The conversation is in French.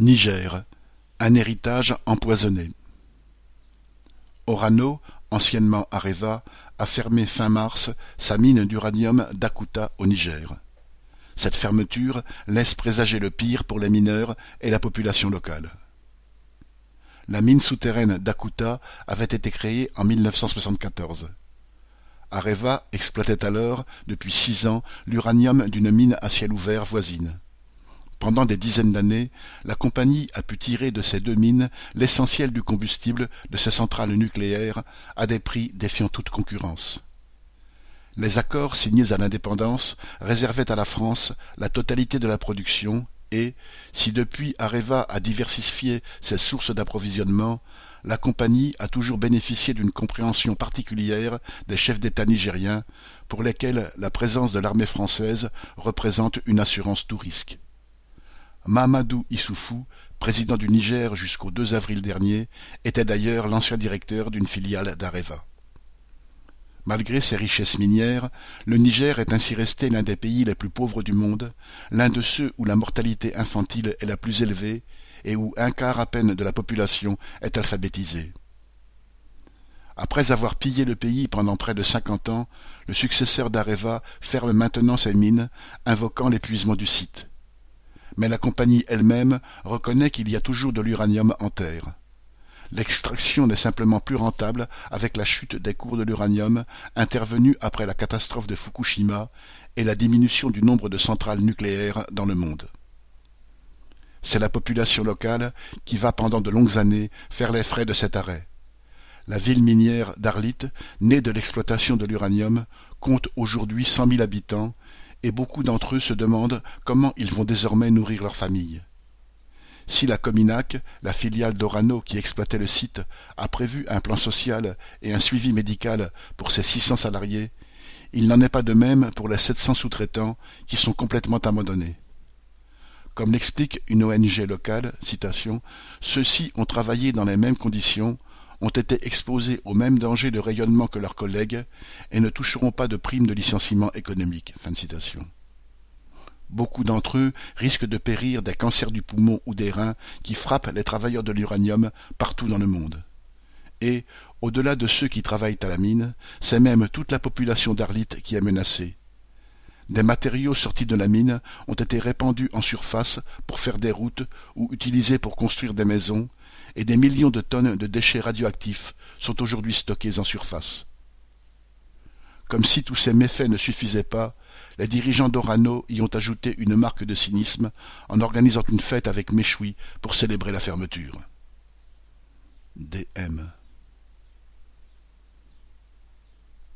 Niger, un héritage empoisonné. Orano, anciennement Areva, a fermé fin mars sa mine d'uranium d'Akuta au Niger. Cette fermeture laisse présager le pire pour les mineurs et la population locale. La mine souterraine d'Akuta avait été créée en 1974. Areva exploitait alors, depuis six ans, l'uranium d'une mine à ciel ouvert voisine. Pendant des dizaines d'années, la compagnie a pu tirer de ces deux mines l'essentiel du combustible de ses centrales nucléaires à des prix défiant toute concurrence. Les accords signés à l'indépendance réservaient à la France la totalité de la production et, si depuis Areva a diversifié ses sources d'approvisionnement, la compagnie a toujours bénéficié d'une compréhension particulière des chefs d'État nigériens, pour lesquels la présence de l'armée française représente une assurance tout risque. Mahamadou Issoufou, président du Niger jusqu'au 2 avril dernier, était d'ailleurs l'ancien directeur d'une filiale d'Areva. Malgré ses richesses minières, le Niger est ainsi resté l'un des pays les plus pauvres du monde, l'un de ceux où la mortalité infantile est la plus élevée et où un quart à peine de la population est alphabétisée. Après avoir pillé le pays pendant près de cinquante ans, le successeur d'Areva ferme maintenant ses mines, invoquant l'épuisement du site mais la compagnie elle-même reconnaît qu'il y a toujours de l'uranium en terre. L'extraction n'est simplement plus rentable avec la chute des cours de l'uranium intervenue après la catastrophe de Fukushima et la diminution du nombre de centrales nucléaires dans le monde. C'est la population locale qui va pendant de longues années faire les frais de cet arrêt. La ville minière d'Arlit, née de l'exploitation de l'uranium, compte aujourd'hui cent mille habitants et beaucoup d'entre eux se demandent comment ils vont désormais nourrir leur famille. Si la Cominac, la filiale d'Orano qui exploitait le site, a prévu un plan social et un suivi médical pour ses six cents salariés, il n'en est pas de même pour les sept cents sous-traitants qui sont complètement abandonnés. Comme l'explique une ONG locale, citation, ceux-ci ont travaillé dans les mêmes conditions, ont été exposés au même danger de rayonnement que leurs collègues et ne toucheront pas de prime de licenciement économique. Beaucoup d'entre eux risquent de périr des cancers du poumon ou des reins qui frappent les travailleurs de l'uranium partout dans le monde. Et, au-delà de ceux qui travaillent à la mine, c'est même toute la population d'Arlit qui est menacée. Des matériaux sortis de la mine ont été répandus en surface pour faire des routes ou utilisés pour construire des maisons, et des millions de tonnes de déchets radioactifs sont aujourd'hui stockés en surface. Comme si tous ces méfaits ne suffisaient pas, les dirigeants d'Orano y ont ajouté une marque de cynisme en organisant une fête avec méchoui pour célébrer la fermeture. DM